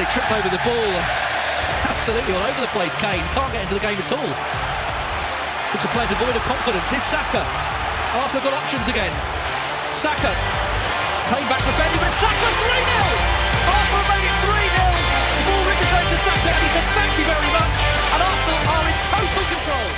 he tripped over the ball. Absolutely all over the place, Kane. Can't get into the game at all. It's a player devoid of confidence. Here's Saka. Arsenal got options again. Saka. Came back to Benny, but Saka 3-0! Arsenal made it 3-0! The ball ricocheted to Saka and he said thank you very much. And Arsenal are in total control.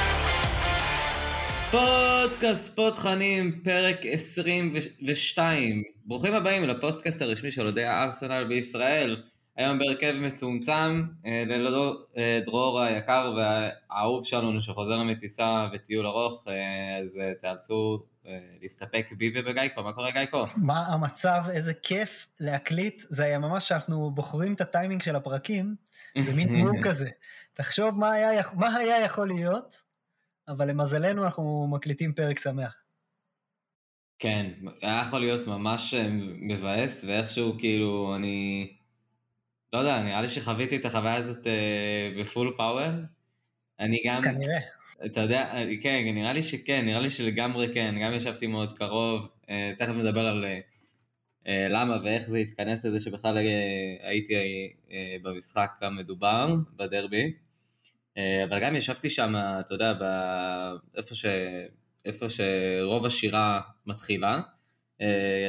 פודקאסט ספורט תכנים, פרק 22. ברוכים הבאים לפודקאסט הרשמי של אוהדי הארסנל בישראל. היום בהרכב מצומצם, אה, ללא אה, דרור היקר והאהוב שלנו שחוזר מטיסה וטיול ארוך, אה, אז תיאלצו להסתפק בי ובגייקו. מה קורה גייקו? מה המצב, איזה כיף להקליט, זה היה ממש שאנחנו בוחרים את הטיימינג של הפרקים, זה מין מום כזה. תחשוב מה היה, מה היה יכול להיות, אבל למזלנו אנחנו מקליטים פרק שמח. כן, היה יכול להיות ממש מבאס, ואיכשהו כאילו אני... לא יודע, נראה לי שחוויתי את החוויה הזאת אה, בפול פאוור. אני גם... כנראה. אתה יודע, כן, נראה לי שכן, נראה לי שלגמרי כן, גם ישבתי מאוד קרוב, אה, תכף נדבר על אה, למה ואיך זה התכנס לזה שבכלל הייתי במשחק המדובר, בדרבי. אבל גם ישבתי שם, אתה יודע, איפה, ש... איפה שרוב השירה מתחילה.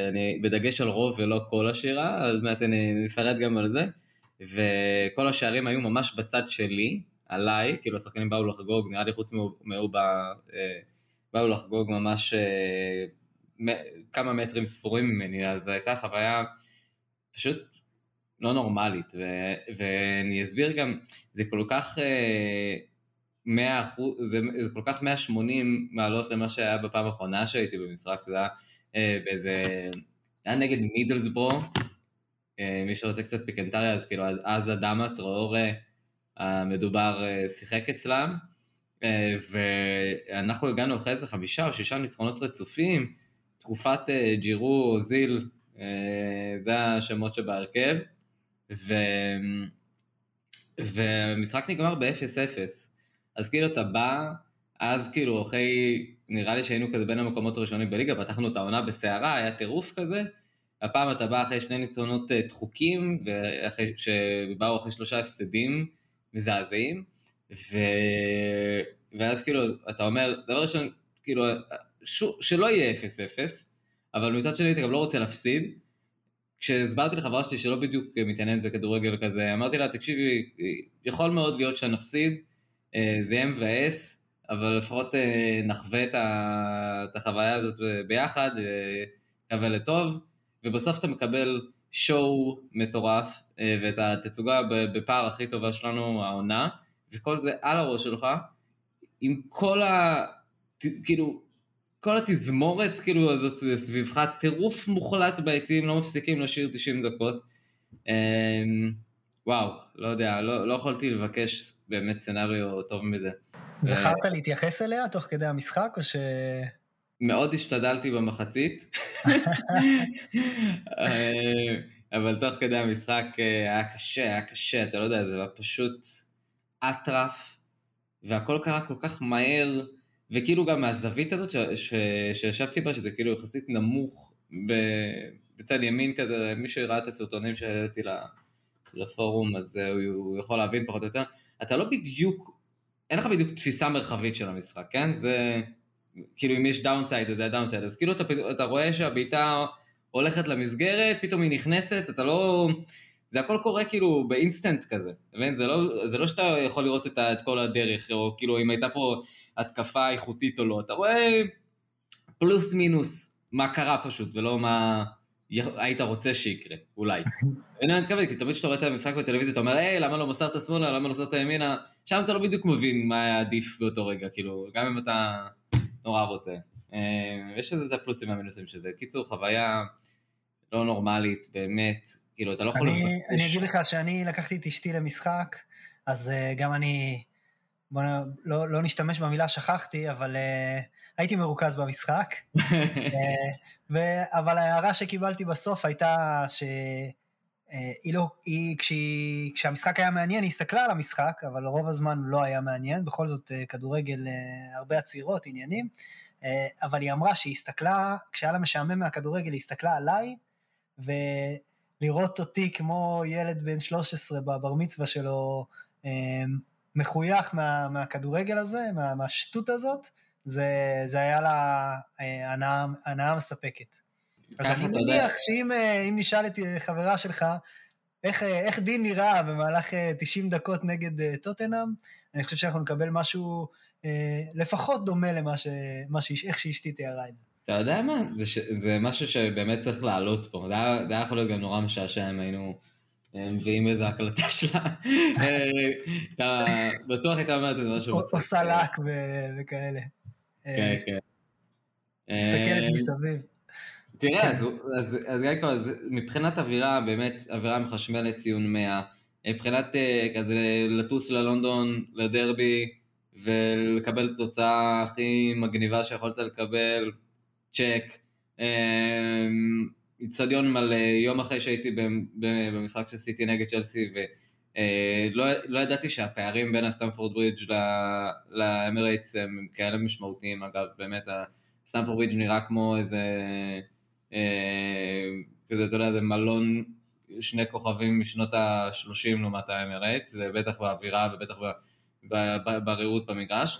אני בדגש על רוב ולא כל השירה, אז מעט אני נפרד גם על זה. וכל השערים היו ממש בצד שלי, עליי, כאילו השחקנים באו לחגוג, נראה לי חוץ מאובה, אה, באו לחגוג ממש אה, כמה מטרים ספורים ממני, אז זו הייתה חוויה פשוט לא נורמלית, ו, ואני אסביר גם, זה כל כך 100 אה, אחוז, זה, זה כל כך 180 מעלות למה שהיה בפעם האחרונה שהייתי במשחק, זה היה באיזה, זה היה נגד מידלסבורו, אה, מי שרוצה קצת פיקנטריה, אז כאילו אז אדמה טראורה המדובר אה, שיחק אצלם, אה, ואנחנו הגענו אחרי איזה חמישה או שישה ניצחונות רצופים, תקופת ג'ירו, אוזיל, זה השמות שבהרכב, ו... ומשחק נגמר ב-0-0, אז כאילו אתה בא, אז כאילו אחרי, נראה לי שהיינו כזה בין המקומות הראשונים בליגה, פתחנו את העונה בסערה, היה טירוף כזה, הפעם אתה בא אחרי שני ניצונות אה, דחוקים, שבאו אחרי שלושה הפסדים מזעזעים, ו... ואז כאילו, אתה אומר, דבר ראשון, כאילו, ש... שלא יהיה 0-0, אבל מצד שני אתה גם לא רוצה להפסיד. כשהסברתי לחברה שלי שלא בדיוק מתעניינת בכדורגל כזה, אמרתי לה, תקשיבי, יכול מאוד להיות שנפסיד, אה, זה יהיה מבאס, אבל לפחות אה, נחווה את החוויה הזאת ביחד, ונקווה לטוב. ובסוף אתה מקבל שואו מטורף, אה, ואת התצוגה בפער הכי טובה שלנו, העונה, וכל זה על הראש שלך, עם כל ה... כאילו, כל התזמורת כאילו הזאת סביבך, טירוף מוחלט בעצים, לא מפסיקים לשיר 90 דקות. אמ, וואו, לא יודע, לא, לא יכולתי לבקש באמת סצנריו טוב מזה. זכרת להתייחס אליה תוך כדי המשחק, או ש... מאוד השתדלתי במחצית, אה, אבל תוך כדי המשחק אה, היה קשה, היה קשה, אתה לא יודע, זה היה פשוט אטרף, והכל קרה כל כך מהר, וכאילו גם מהזווית הזאת ש, ש, שישבתי בה, שזה כאילו יחסית נמוך בצד ימין כזה, מי שראה את הסרטונים שהעליתי לפורום, אז הוא, הוא יכול להבין פחות או יותר, אתה לא בדיוק, אין לך בדיוק תפיסה מרחבית של המשחק, כן? זה... כאילו אם יש downside זה ה downside, אז כאילו אתה, אתה רואה שהבעיטה הולכת למסגרת, פתאום היא נכנסת, אתה לא... זה הכל קורה כאילו באינסטנט כזה, מבין? זה לא, זה לא שאתה יכול לראות את, את כל הדרך, או כאילו אם הייתה פה התקפה איכותית או לא, אתה רואה פלוס מינוס מה קרה פשוט, ולא מה היית רוצה שיקרה, אולי. אני מתכוון, כי תמיד כשאתה רואה את המשחק בטלוויזיה, אתה אומר, היי, למה לא מסרת שמאלה, למה לא מסרת ימינה, שם אתה לא בדיוק מבין מה היה עדיף באותו רגע, כאילו, גם אם אתה... נורא רוצה. אה, יש לזה את הפלוסים והמינוסים של זה. קיצור, חוויה לא נורמלית, באמת, כאילו, אתה לא יכול... אני, אני אגיד לך שאני לקחתי את אשתי למשחק, אז uh, גם אני, בוא לא, לא נשתמש במילה שכחתי, אבל uh, הייתי מרוכז במשחק. uh, ו, אבל ההערה שקיבלתי בסוף הייתה ש... היא לא, היא, כשהיא, כשהמשחק היה מעניין, היא הסתכלה על המשחק, אבל רוב הזמן לא היה מעניין, בכל זאת כדורגל, הרבה עצירות, עניינים, אבל היא אמרה שהיא הסתכלה, כשהיה לה משעמם מהכדורגל, היא הסתכלה עליי, ו, לראות אותי כמו ילד בן 13 בבר מצווה שלו, מחוייך מה, מהכדורגל הזה, מה, מהשטות הזאת, זה, זה היה לה הנאה מספקת. אז אני מניח שאם נשאל את חברה שלך, איך, איך דין נראה במהלך 90 דקות נגד טוטנאם, אני חושב שאנחנו נקבל משהו אה, לפחות דומה למה ש... ש... איך שאשתי תיארה את זה. אתה יודע מה? זה, ש... זה משהו שבאמת צריך לעלות פה. זה היה, יכול להיות גם נורא משעשע אם היינו אה, מביאים איזו הקלטה שלה. אה, אתה בטוח הייתה אומרת איזה משהו. עושה לק וכאלה. כן, כן. מסתכלת מסביב. תראה, כן. אז, אז, אז יעקב, אז מבחינת אווירה, באמת אווירה מחשמלת ציון 100. מבחינת כזה לטוס ללונדון, לדרבי, ולקבל את התוצאה הכי מגניבה שיכולת לקבל, צ'ק. איצטדיון מלא, יום אחרי שהייתי במשחק של סיטי נגד צ'לסי, ולא לא ידעתי שהפערים בין הסטמפורד ברידג' לאמירייטס הם כאלה משמעותיים, אגב, באמת הסטמפורד ברידג' נראה כמו איזה, כזה, אתה יודע, זה מלון שני כוכבים משנות ה-30 לעומת האמרייטס, זה בטח באווירה ובטח ב... בריהוט במגרש.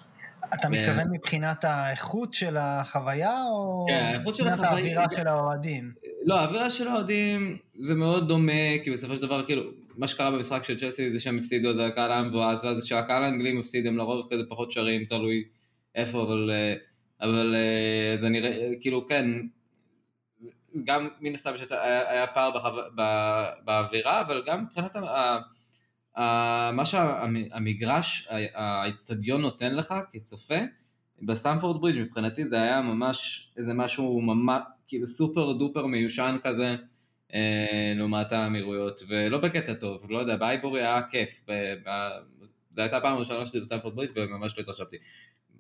אתה מתכוון מבחינת האיכות של החוויה, או כן, האיכות של החוויה... מבחינת האווירה של האוהדים? לא, האווירה של האוהדים זה מאוד דומה, כי בסופו של דבר, כאילו, מה שקרה במשחק של צ'לסי זה שהם הפסידו, זה הקהל המבואס, ואז כשהקהל האנגלי מפסיד, הם לרוב כזה פחות שרים, תלוי איפה, אבל, אה, אבל אה, זה נראה, כאילו, כן, גם מן הסתם היה פער באווירה, אבל גם מבחינת מה שהמגרש, האיצטדיון נותן לך כצופה, בסטמפורד ברידג' מבחינתי זה היה ממש איזה משהו ממש, כאילו סופר דופר מיושן כזה, אה, לעומת האמירויות, ולא בקטע טוב, לא יודע, באייבורי היה כיף, זו הייתה הפעם הראשונה שלי בסטמפורד ברידג' וממש לא התרשמתי.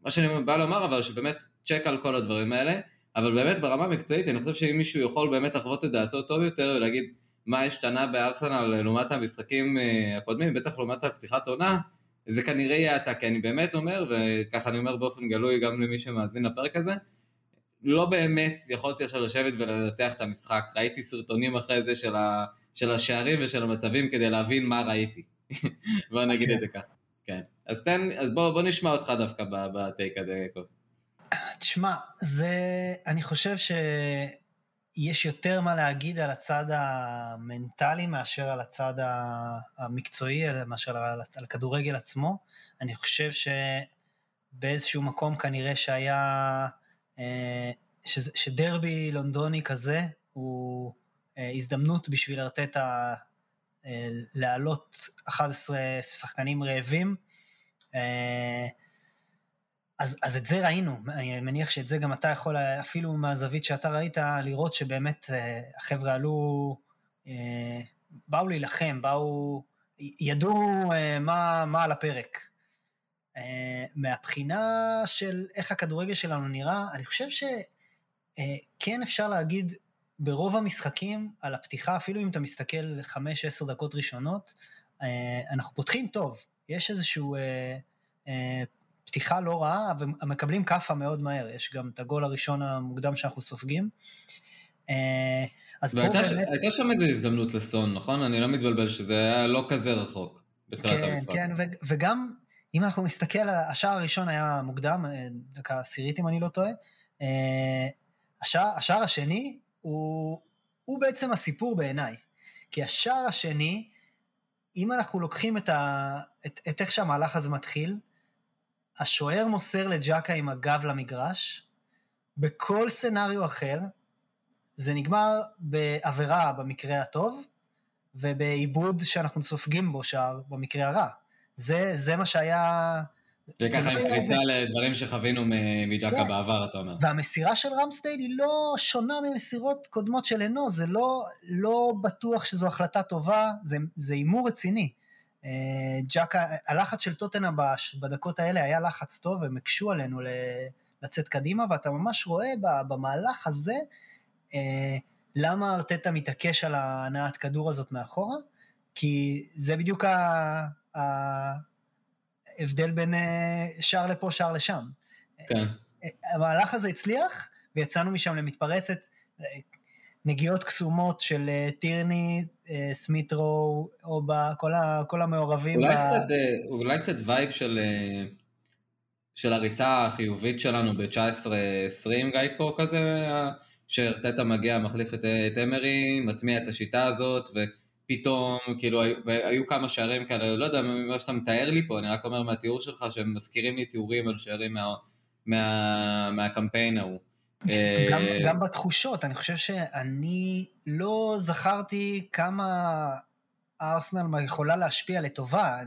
מה שאני בא לומר אבל שבאמת צ'ק על כל הדברים האלה, אבל באמת ברמה המקצועית אני חושב שאם מישהו יכול באמת לחוות את דעתו טוב יותר ולהגיד מה השתנה בארסנל לעומת המשחקים אה, הקודמים, בטח לעומת הפתיחת עונה, זה כנראה יהיה אתה, כי אני באמת אומר, וככה אני אומר באופן גלוי גם למי שמאזין לפרק הזה, לא באמת יכולתי עכשיו לשבת ולנתח את המשחק, ראיתי סרטונים אחרי זה של, ה, של השערים ושל המצבים כדי להבין מה ראיתי. בוא נגיד את זה ככה. כן. אז תן, אז בוא, בוא נשמע אותך דווקא בטייק הזה, יעקב. תשמע, זה, אני חושב ש... יש יותר מה להגיד על הצד המנטלי מאשר על הצד המקצועי, מאשר על, על הכדורגל עצמו. אני חושב שבאיזשהו מקום כנראה שהיה, אה, ש, שדרבי לונדוני כזה הוא אה, הזדמנות בשביל ארטטה אה, להעלות 11 שחקנים רעבים. אז, אז את זה ראינו, אני מניח שאת זה גם אתה יכול, אפילו מהזווית שאתה ראית, לראות שבאמת אה, החבר'ה עלו, אה, באו להילחם, באו, ידעו אה, מה, מה על הפרק. מהבחינה של איך הכדורגל שלנו נראה, אני חושב שכן אפשר להגיד ברוב המשחקים על הפתיחה, אפילו אם אתה מסתכל 5-10 דקות ראשונות, אנחנו פותחים טוב. יש איזשהו פתיחה לא רעה, ומקבלים כאפה מאוד מהר. יש גם את הגול הראשון המוקדם שאנחנו סופגים. אה, אז פה באמת... הייתה שם איזו הזדמנות לסון, נכון? אני לא מתבלבל שזה היה לא כזה רחוק בתחילת כן, המשחק. כן, כן, וגם אם אנחנו נסתכל, השער הראשון היה מוקדם, אה, דקה עשירית אם אני לא טועה. אה, השער, השער השני הוא, הוא בעצם הסיפור בעיניי. כי השער השני, אם אנחנו לוקחים את, ה, את, את איך שהמהלך הזה מתחיל, השוער מוסר לג'קה עם הגב למגרש, בכל סצנריו אחר זה נגמר בעבירה במקרה הטוב, ובעיבוד שאנחנו סופגים בו שער במקרה הרע. זה, זה מה שהיה... זה ככה עם קריצה לדברים שחווינו מג'קה כן. בעבר, אתה אומר. והמסירה של רמסטייל היא לא שונה ממסירות קודמות של אנו, זה לא, לא בטוח שזו החלטה טובה, זה הימור רציני. אה, ג'קה, הלחץ של טוטנה בדקות האלה היה לחץ טוב, הם הקשו עלינו לצאת קדימה, ואתה ממש רואה במהלך הזה אה, למה ארטטה מתעקש על הנעת כדור הזאת מאחורה, כי זה בדיוק ההבדל בין אה, שער לפה, שער לשם. כן. המהלך הזה הצליח, ויצאנו משם למתפרצת, נגיעות קסומות של טירני, אה, סמיטרו, אובה, כל, ה, כל המעורבים. אולי, ב... קצת, אה, אולי קצת vibe של, אה, של הריצה החיובית שלנו ב-19-20 גייקו כזה, שארטטה מגיע, מחליף את, את אמרי, מטמיע את השיטה הזאת, ופתאום, כאילו, היו, היו כמה שערים כאלה, לא יודע מה שאתה מתאר לי פה, אני רק אומר מהתיאור שלך, שהם מזכירים לי תיאורים על שערים מה, מה, מהקמפיין ההוא. גם, גם בתחושות, אני חושב שאני לא זכרתי כמה ארסנל יכולה להשפיע לטובה,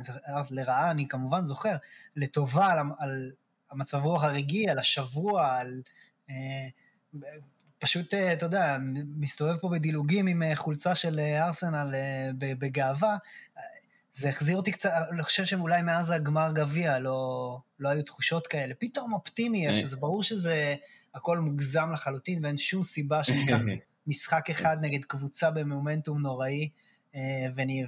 לרעה אני כמובן זוכר, לטובה על, על המצב רוח הרגעי, על השבוע, על... אה, פשוט, אה, אתה יודע, מסתובב פה בדילוגים עם אה, חולצה של ארסנל בגאווה, זה החזיר אותי קצת, אני חושב שאולי מאז הגמר גביע לא, לא היו תחושות כאלה. פתאום אופטימי יש, אז ברור שזה הכל מוגזם לחלוטין ואין שום סיבה שניקח משחק אחד נגד קבוצה במומנטום נוראי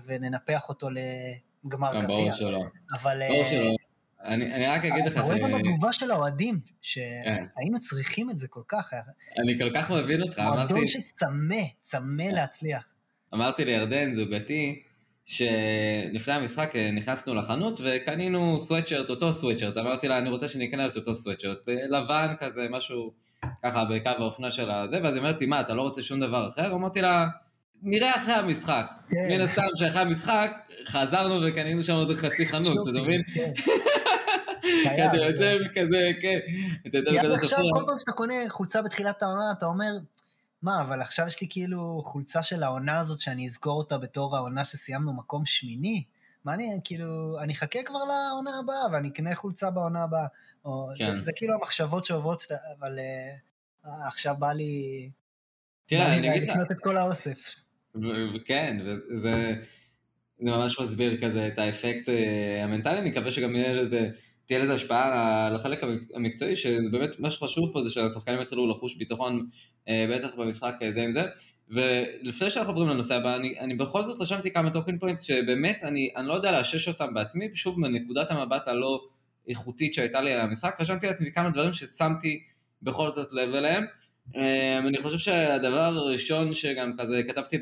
וננפח אותו לגמר גביע. ברור שלא. אבל... ברור שלא. אני, אני רק אגיד לך ש... אתה רואה גם בתגובה של האוהדים, שהיינו צריכים את זה כל כך. אני כל כך מבין אותך, אמרתי... מועדון שצמא, צמא להצליח. אמרתי לירדן, זוגתי, שלפני המשחק נכנסנו לחנות וקנינו סוואטשרט, אותו סוואטשרט, אמרתי לה, אני רוצה שנקנה את אותו סוואטשרט, לבן כזה, משהו ככה בקו האופנה של הזה, ואז היא אומרת לי, מה, אתה לא רוצה שום דבר אחר? אמרתי לה, נראה אחרי המשחק. כן. מן הסתם שאחרי המשחק חזרנו וקנינו שם עוד חצי חנות, אתה מבין? כן. אתה יוצא כזה, כן. עכשיו כל פעם שאתה קונה חולצה בתחילת העונה, אתה אומר, מה, אבל עכשיו יש לי כאילו חולצה של העונה הזאת שאני אזכור אותה בתור העונה שסיימנו מקום שמיני? מה אני, כאילו, אני אחכה כבר לעונה הבאה ואני אקנה חולצה בעונה הבאה. או, כן. זה, זה כאילו המחשבות שעוברות, אבל אה, עכשיו בא לי... תראה, אני אגיד לך... לקנות את כל האוסף. כן, וזה זה ממש מסביר כזה את האפקט אה, המנטלי, אני מקווה שגם יהיה לזה... תהיה לזה השפעה על החלק המקצועי, שבאמת מה שחשוב פה זה שהשחקנים יתחילו לחוש ביטחון, אה, בטח במשחק זה עם זה. ולפני שאנחנו עוברים לנושא הבא, אני, אני בכל זאת רשמתי כמה talking points שבאמת אני, אני לא יודע לאשש אותם בעצמי, שוב מנקודת המבט הלא איכותית שהייתה לי על המשחק, רשמתי לעצמי כמה דברים ששמתי בכל זאת לב אליהם. אה, אני חושב שהדבר הראשון שגם כזה כתבתי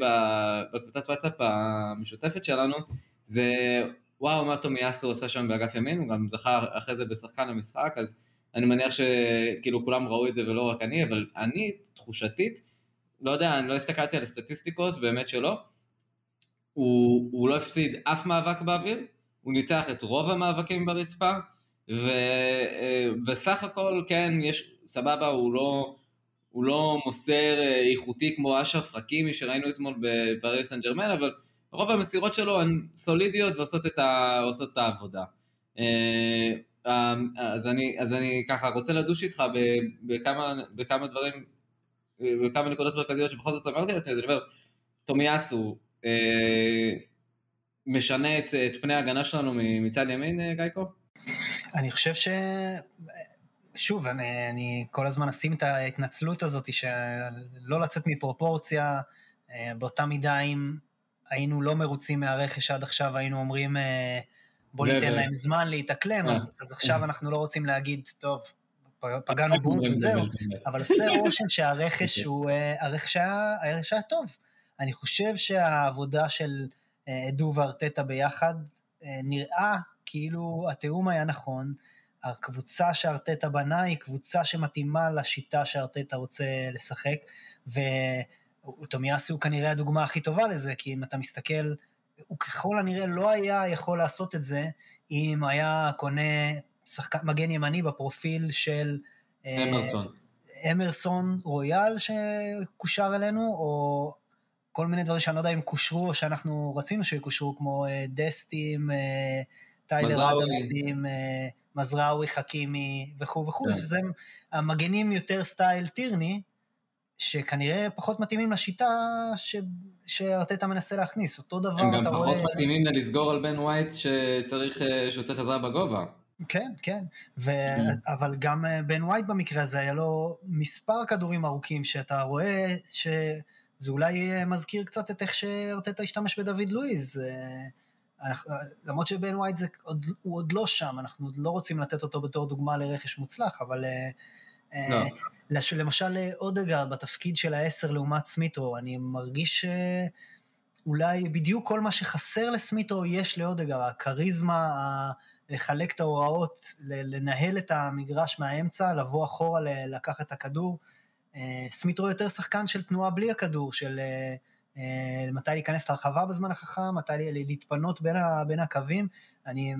בקבוצת וואטסאפ המשותפת שלנו, זה וואו, מה תומיאסו עושה שם באגף ימין, הוא גם זכה אחרי זה בשחקן המשחק, אז אני מניח שכאילו כולם ראו את זה ולא רק אני, אבל אני, תחושתית, לא יודע, אני לא הסתכלתי על הסטטיסטיקות, באמת שלא, הוא, הוא לא הפסיד אף מאבק באוויר, הוא ניצח את רוב המאבקים ברצפה, ובסך הכל, כן, יש, סבבה, הוא לא, הוא לא מוסר איכותי כמו אשרף חכימי שראינו אתמול בפריס סן ג'רמן, אבל רוב המסירות שלו הן סולידיות ועושות את, ה, את העבודה. אה, אז אני, אז אני ככה רוצה לדוש איתך בכמה, בכמה דברים, בכמה נקודות מרכזיות שבכל זאת אמרתי לעצמי, אז אני אומר, תומיאסו אה, משנה את, את פני ההגנה שלנו מצד ימין, אה, גייקו? אני חושב ש... שוב, אני, אני כל הזמן אשים את ההתנצלות הזאת שלא לצאת מפרופורציה, באותה מידה אם היינו לא מרוצים מהרכש עד עכשיו, היינו אומרים, אה, בוא ניתן להם זמן להתאקלם, אז, אז עכשיו אנחנו לא רוצים להגיד, טוב, פגענו בו וזהו, אבל עושה רושם שהרכש הוא, אה, הרכש היה טוב. אני חושב שהעבודה של אה, דו וארטטה ביחד נראה כאילו התיאום היה נכון, הקבוצה שארטטה בנה היא קבוצה שמתאימה לשיטה שארטטה רוצה לשחק, ו... תומיאסי הוא כנראה הדוגמה הכי טובה לזה, כי אם אתה מסתכל, הוא ככל הנראה לא היה יכול לעשות את זה אם היה קונה שחקן מגן ימני בפרופיל של... אה, אמרסון. אמרסון רויאל שקושר אלינו, או כל מיני דברים שאני לא יודע אם קושרו או שאנחנו רצינו שיקושרו, כמו אה, דסטים, אה, טיילר אדמסים, מזרעוי, חכימי וכו' וכו', כן. שזה המגנים יותר סטייל טירני, שכנראה פחות מתאימים לשיטה ש... שארטטה מנסה להכניס. אותו דבר אתה רואה... הם גם פחות מתאימים לסגור על בן ווייט שצריך, אה, שהוא צריך עזרה בגובה. כן, כן, ו... Mm-hmm. אבל גם אה, בן ווייט במקרה הזה היה לו מספר כדורים ארוכים שאתה רואה שזה אולי אה, מזכיר קצת את איך שארטטה השתמש בדוד לואיז. למרות שבן ווייט זה, עוד, הוא עוד לא שם, אנחנו עוד לא רוצים לתת אותו בתור דוגמה לרכש מוצלח, אבל... לא. למשל אודגרד בתפקיד של העשר לעומת סמית' רו, אני מרגיש אולי בדיוק כל מה שחסר לסמית' רו יש לאודגרד, הכריזמה, לחלק את ההוראות, לנהל את המגרש מהאמצע, לבוא אחורה, לקחת את הכדור. אה, סמיתו יותר שחקן של תנועה בלי הכדור, של אה, אה, מתי להיכנס לרחבה בזמן החכם, מתי להתפנות בין, ה, בין הקווים. אני,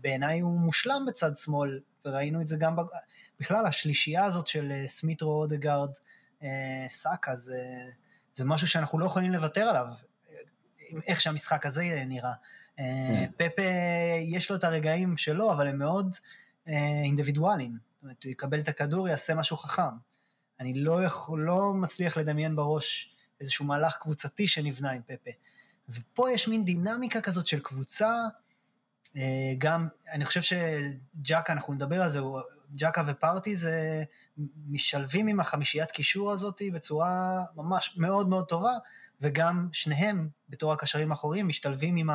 בעיניי הוא מושלם בצד שמאל, וראינו את זה גם, בכלל השלישייה הזאת של סמיטרו, אודגרד, סאקה, זה, זה משהו שאנחנו לא יכולים לוותר עליו, איך שהמשחק הזה נראה. כן. פפה, יש לו את הרגעים שלו, אבל הם מאוד אינדיבידואליים. זאת אומרת, הוא יקבל את הכדור, יעשה משהו חכם. אני לא, יכול, לא מצליח לדמיין בראש איזשהו מהלך קבוצתי שנבנה עם פפה. ופה יש מין דינמיקה כזאת של קבוצה, אה, גם, אני חושב שג'קה, אנחנו נדבר על זה, ג'קה ופארטי זה משלבים עם החמישיית קישור הזאת בצורה ממש מאוד מאוד טובה, וגם שניהם, בתור הקשרים האחוריים, משתלבים עם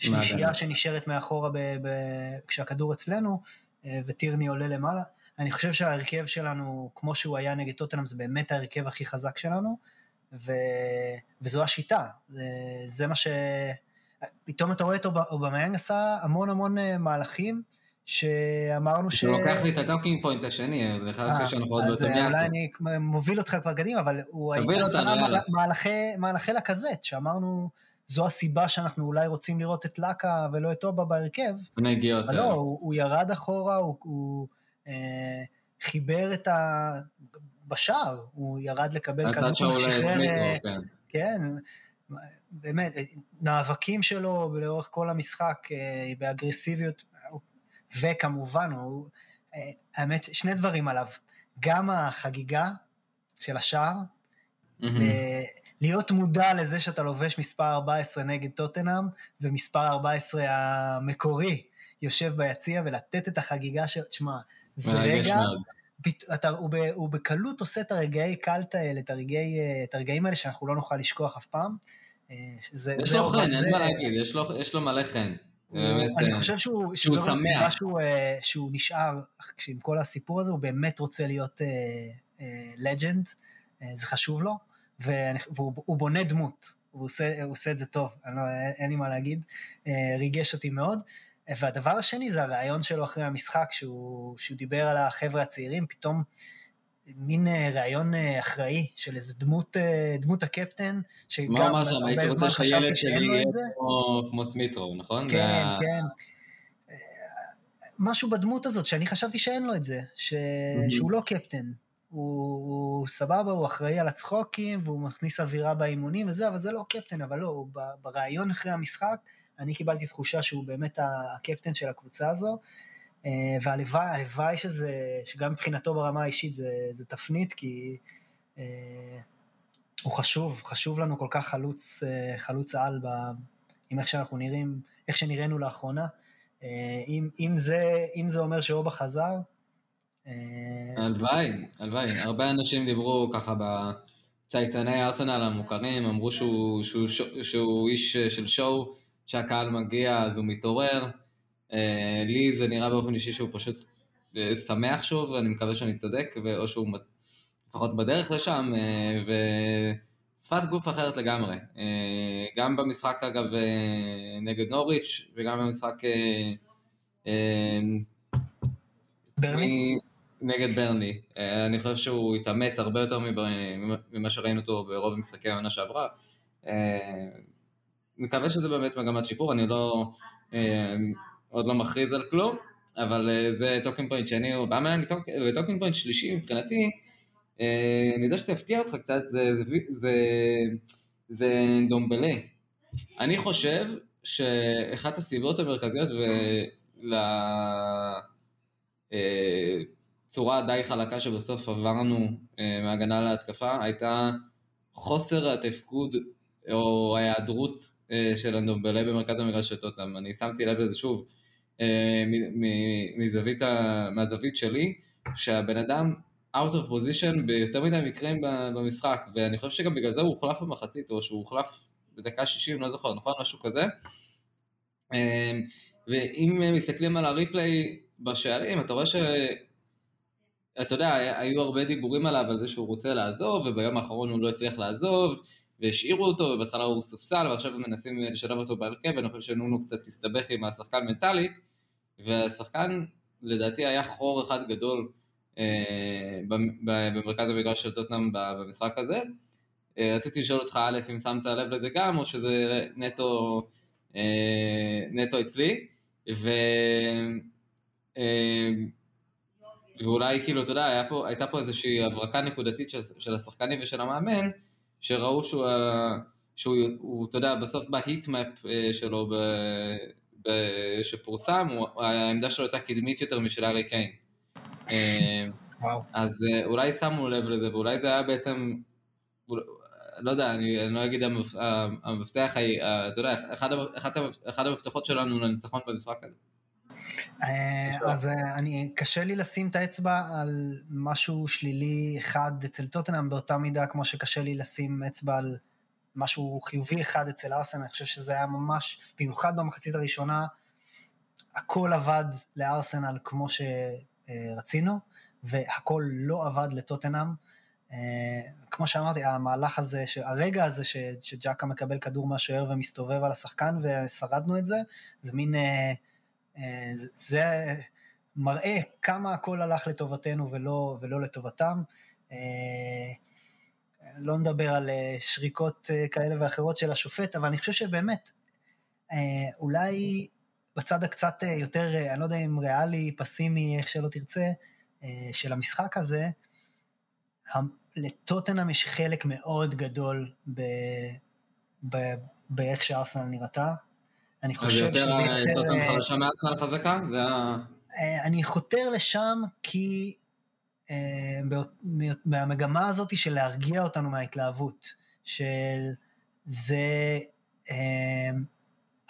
השלישייה שנשארת מאחורה ב, ב, כשהכדור אצלנו, אה, וטירני עולה למעלה. אני חושב שההרכב שלנו, כמו שהוא היה נגד טוטנאם, זה באמת ההרכב הכי חזק שלנו, ו... וזו השיטה. זה, זה מה ש... פתאום אתה רואה את אובמיאנג עשה המון המון אה, מהלכים, שאמרנו ש... הוא לוקח לי את ה talking point השני, אני חושב אה, שאנחנו עוד באותו מיאסי. אולי אני מוביל אותך כבר קדימה, אבל הוא עשה מהלכי, לקזט, שאמרנו, זו הסיבה שאנחנו אולי רוצים לראות את לאקה ולא את אובה בהרכב. נגיעות. אבל לא, הוא, ירד אחורה, הוא... אה, חיבר את ה... בשער, הוא ירד לקבל כדור שחרר, אה, כן. כן, באמת, מאבקים שלו לאורך כל המשחק אה, באגרסיביות, וכמובן, הוא, האמת, שני דברים עליו, גם החגיגה של השער, להיות מודע לזה שאתה לובש מספר 14 נגד טוטנאם, ומספר 14 המקורי יושב ביציע, ולתת את החגיגה של... תשמע, זה רגע, אתה, הוא, ב, הוא בקלות עושה את הרגעי קלט האלה, את, הרגעי, את הרגעים האלה שאנחנו לא נוכל לשכוח אף פעם. אה, זה, יש זה לו חן, אין מה להגיד, יש לו, יש לו מלא חן. באמת, אני אה, חושב שהוא, שהוא שמח. הסיבה שהוא, אה, שהוא נשאר עם כל הסיפור הזה, הוא באמת רוצה להיות לג'נד, uh, uh, זה חשוב לו, והוא בונה דמות, הוא עושה, הוא עושה את זה טוב, לא, אין לי מה להגיד, uh, ריגש אותי מאוד. והדבר השני זה הרעיון שלו אחרי המשחק, שהוא, שהוא דיבר על החבר'ה הצעירים, פתאום מין אה, רעיון אה, אחראי של איזה דמות, אה, דמות הקפטן, שגם הרבה זמן חשבתי שאין לו את זה. מה אמרת שהילד שלי יהיה כמו סמיטרו, נכון? כן, וה... כן. משהו בדמות הזאת, שאני חשבתי שאין לו את זה, ש... mm-hmm. שהוא לא קפטן. הוא, הוא סבבה, הוא אחראי על הצחוקים, והוא מכניס אווירה באימונים וזה, אבל זה לא קפטן, אבל לא, ברעיון אחרי המשחק, אני קיבלתי תחושה שהוא באמת הקפטן של הקבוצה הזו, והלוואי שזה, שגם מבחינתו ברמה האישית זה, זה תפנית, כי אה, הוא חשוב, חשוב לנו כל כך חלוץ, אה, חלוץ על ב, עם איך שאנחנו נראים, איך שנראינו לאחרונה. אם, אם, זה, אם זה אומר שאובה חזר, הלוואי, הלוואי. הרבה אנשים דיברו ככה בצייצני ארסנל המוכרים, אמרו שהוא, שהוא, שהוא, שהוא איש של שואו, כשהקהל מגיע אז הוא מתעורר. אה, לי זה נראה באופן אישי שהוא פשוט אה, שמח שוב, ואני מקווה שאני צודק, או שהוא לפחות בדרך לשם, אה, ושפת גוף אחרת לגמרי. גם במשחק אגב נגד נוריץ', וגם במשחק... ברני? נגד ברני. אני חושב שהוא התאמץ הרבה יותר ממה שראינו אותו ברוב משחקי העונה שעברה. מקווה שזה באמת מגמת שיפור, אני לא, עוד לא מכריז על כלום, אבל אה, זה talking point שני, או באמן ו talking point שלישי מבחינתי, אה, אני יודע שזה יפתיע אותך קצת, זה, זה, זה, זה דומבלה. אני חושב שאחת הסיבות המרכזיות ולצורה די חלקה שבסוף עברנו מהגנה להתקפה הייתה חוסר התפקוד או ההיעדרות אה, של אנדומבלה במרכז המגרש של טוטנאם. אני שמתי לב לזה שוב אה, מזווית, מהזווית שלי, שהבן אדם out of position ביותר מדי מקרים במשחק, ואני חושב שגם בגלל זה הוא הוחלף במחצית, או שהוא הוחלף בדקה 60, לא זוכר, נכון? משהו כזה. אה, ואם מסתכלים על הריפליי בשערים, אתה רואה ש... אתה יודע, היו הרבה דיבורים עליו על זה שהוא רוצה לעזוב, וביום האחרון הוא לא הצליח לעזוב, והשאירו אותו, ובהתחלה הוא סופסל, ועכשיו הם מנסים לשלב אותו בהרכב, ואני חושב שנונו קצת הסתבך עם השחקן מנטלית, והשחקן לדעתי היה חור אחד גדול אה, במרכז המגרש של טוטנאם במשחק הזה. אה, רציתי לשאול אותך א', אם שמת לב לזה גם, או שזה נטו, אה, נטו אצלי, ו... ואולי כאילו, אתה יודע, פה, הייתה פה איזושהי הברקה נקודתית של, של השחקנים ושל המאמן, שראו שהוא, שהוא הוא, אתה יודע, בסוף בהיטמפ שלו ב, ב, שפורסם, הוא, העמדה שלו הייתה קדמית יותר משל ארי קיין. וואו. אז אולי שמו לב לזה, ואולי זה היה בעצם, לא יודע, אני, אני לא אגיד המפתח, אתה יודע, אחד, אחד, אחד המפתחות שלנו לניצחון במשחק הזה. אה, אז אה, אני, קשה לי לשים את האצבע על משהו שלילי אחד אצל טוטנאם באותה מידה כמו שקשה לי לשים אצבע על משהו חיובי אחד אצל ארסן, אני חושב שזה היה ממש, במיוחד במחצית הראשונה, הכל עבד לארסנל כמו שרצינו, והכל לא עבד לטוטנאם. אה, כמו שאמרתי, המהלך הזה, הרגע הזה שג'קה מקבל כדור מהשוער ומסתובב על השחקן ושרדנו את זה, זה מין... אה, זה מראה כמה הכל הלך לטובתנו ולא, ולא לטובתם. אה, לא נדבר על אה, שריקות כאלה ואחרות של השופט, אבל אני חושב שבאמת, אולי בצד הקצת יותר, אני לא יודע אם ריאלי, פסימי, איך שלא תרצה, של המשחק הזה, לטוטנאם יש חלק מאוד גדול. באיך שארסנל נראתה. אני חושב שזה יותר... אז יותר אה, חלשה מארסנל חזקה? זה ה... אה, אני חותר לשם כי אה, מהמגמה הזאת של להרגיע אותנו מההתלהבות, של זה...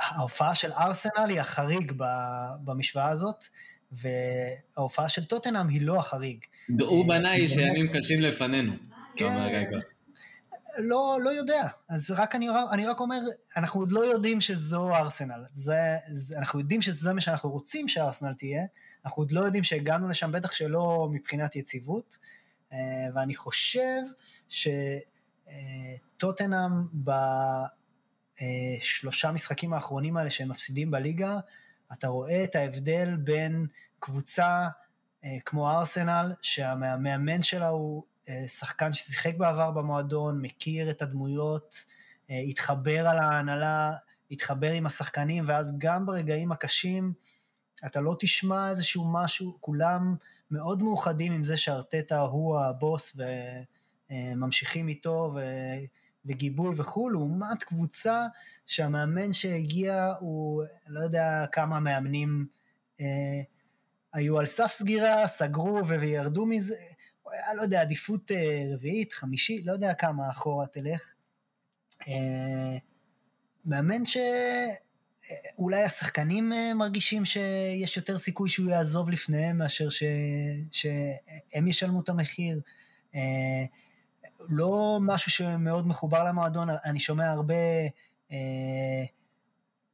ההופעה של ארסנל היא החריג במשוואה הזאת, וההופעה של טוטנאם היא לא החריג. דעו בניי שימים קשים לפנינו. כן, לא, לא יודע. אז רק אני, אני רק אומר, אנחנו עוד לא יודעים שזו ארסנל. זה, זה, אנחנו יודעים שזה מה שאנחנו רוצים שארסנל תהיה, אנחנו עוד לא יודעים שהגענו לשם, בטח שלא מבחינת יציבות. אה, ואני חושב שטוטנאם בשלושה משחקים האחרונים האלה שהם מפסידים בליגה, אתה רואה את ההבדל בין קבוצה אה, כמו ארסנל, שהמאמן שלה הוא אה, שחקן ששיחק בעבר במועדון, מכיר את הדמויות, אה, התחבר על ההנהלה, התחבר עם השחקנים, ואז גם ברגעים הקשים אתה לא תשמע איזשהו משהו, כולם מאוד מאוחדים עם זה שארטטה הוא הבוס וממשיכים איתו ו... וגיבוי וכו', לעומת קבוצה שהמאמן שהגיע הוא, לא יודע כמה מאמנים אה, היו על סף סגירה, סגרו וירדו מזה, לא יודע, עדיפות אה, רביעית, חמישית, לא יודע כמה אחורה תלך. אה, מאמן שאולי השחקנים אה, מרגישים שיש יותר סיכוי שהוא יעזוב לפניהם מאשר ש... שהם ישלמו את המחיר. לא משהו שמאוד מחובר למועדון, אני שומע הרבה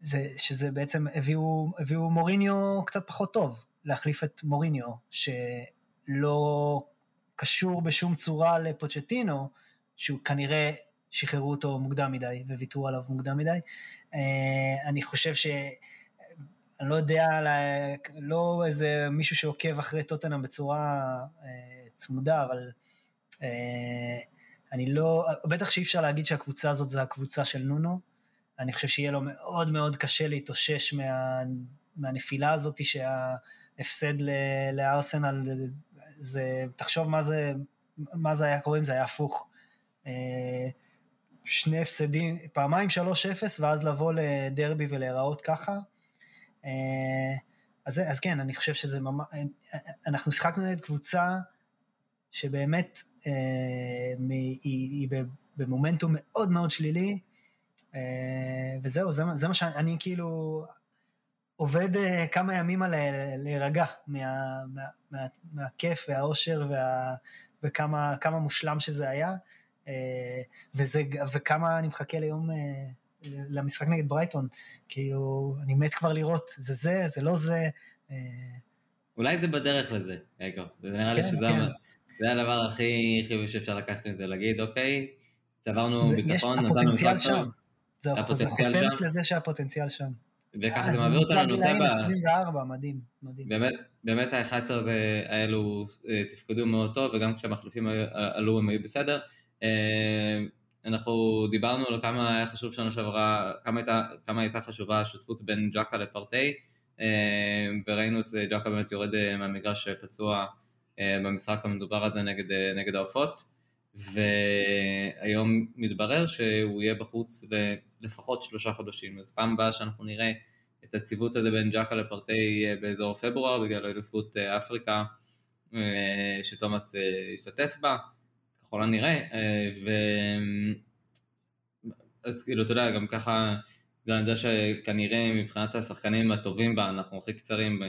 זה, שזה בעצם הביאו, הביאו מוריניו קצת פחות טוב, להחליף את מוריניו, שלא קשור בשום צורה לפוצ'טינו, שהוא כנראה שחררו אותו מוקדם מדי וויתרו עליו מוקדם מדי. אה, אני חושב ש... אני לא יודע, לא איזה מישהו שעוקב אחרי טוטנאם בצורה אה, צמודה, אבל אה, אני לא, בטח שאי אפשר להגיד שהקבוצה הזאת זה הקבוצה של נונו. אני חושב שיהיה לו מאוד מאוד קשה להתאושש מה, מהנפילה הזאת שההפסד לארסנל זה, תחשוב מה זה, מה זה היה קורה אם זה היה הפוך. אה, שני הפסדים, פעמיים 3-0 ואז לבוא לדרבי ולהיראות ככה. אה, אז, אז כן, אני חושב שזה ממש, אנחנו שיחקנו נגד קבוצה שבאמת אה, היא, היא במומנטום מאוד מאוד שלילי, וזהו, זה, זה מה שאני כאילו, עובד uh, כמה ימים על להירגע מה, מה, מה, מהכיף והאושר וה, וכמה מושלם שזה היה, וזה, וכמה אני מחכה ליום, למשחק נגד ברייטון, כאילו, אני מת כבר לראות, זה זה, זה לא זה. אולי זה בדרך לזה, יעקב, זה נראה כן, לי שזה כן. זה הדבר הכי חיובי שאפשר לקחת מזה, להגיד, אוקיי, צברנו זה- ביטחון, נתנו הפוטנציאל משחק טוב, שם. זה זה הפוטנציאל שם. לזה שהפוטנציאל שם. וככה זה מעביר אותנו לנושא הבא. 24, מדהים, מדהים. באמת, באמת ה-11 האלו אה, תפקדו מאוד טוב, וגם כשהמחליפים היו- עלו הם היו בסדר. אה, אנחנו דיברנו על כמה היה חשוב שנה שעברה, כמה הייתה, כמה הייתה חשובה השותפות בין ג'קה לפרטי, אה, וראינו את ג'קה באמת יורד אה, מהמגרש פצוע אה, במשחק המדובר הזה נגד, אה, נגד העופות, והיום מתברר שהוא יהיה בחוץ לפחות שלושה חודשים, אז פעם הבאה שאנחנו נראה את הציוות הזה בין ג'קה לפרטי באזור פברואר בגלל אליפות אה, אפריקה אה, שתומאס אה, השתתף בה, ככל הנראה, אה, ו... אז כאילו, אתה יודע, גם ככה, זה אני יודע שכנראה מבחינת השחקנים הטובים בה, אנחנו הכי קצרים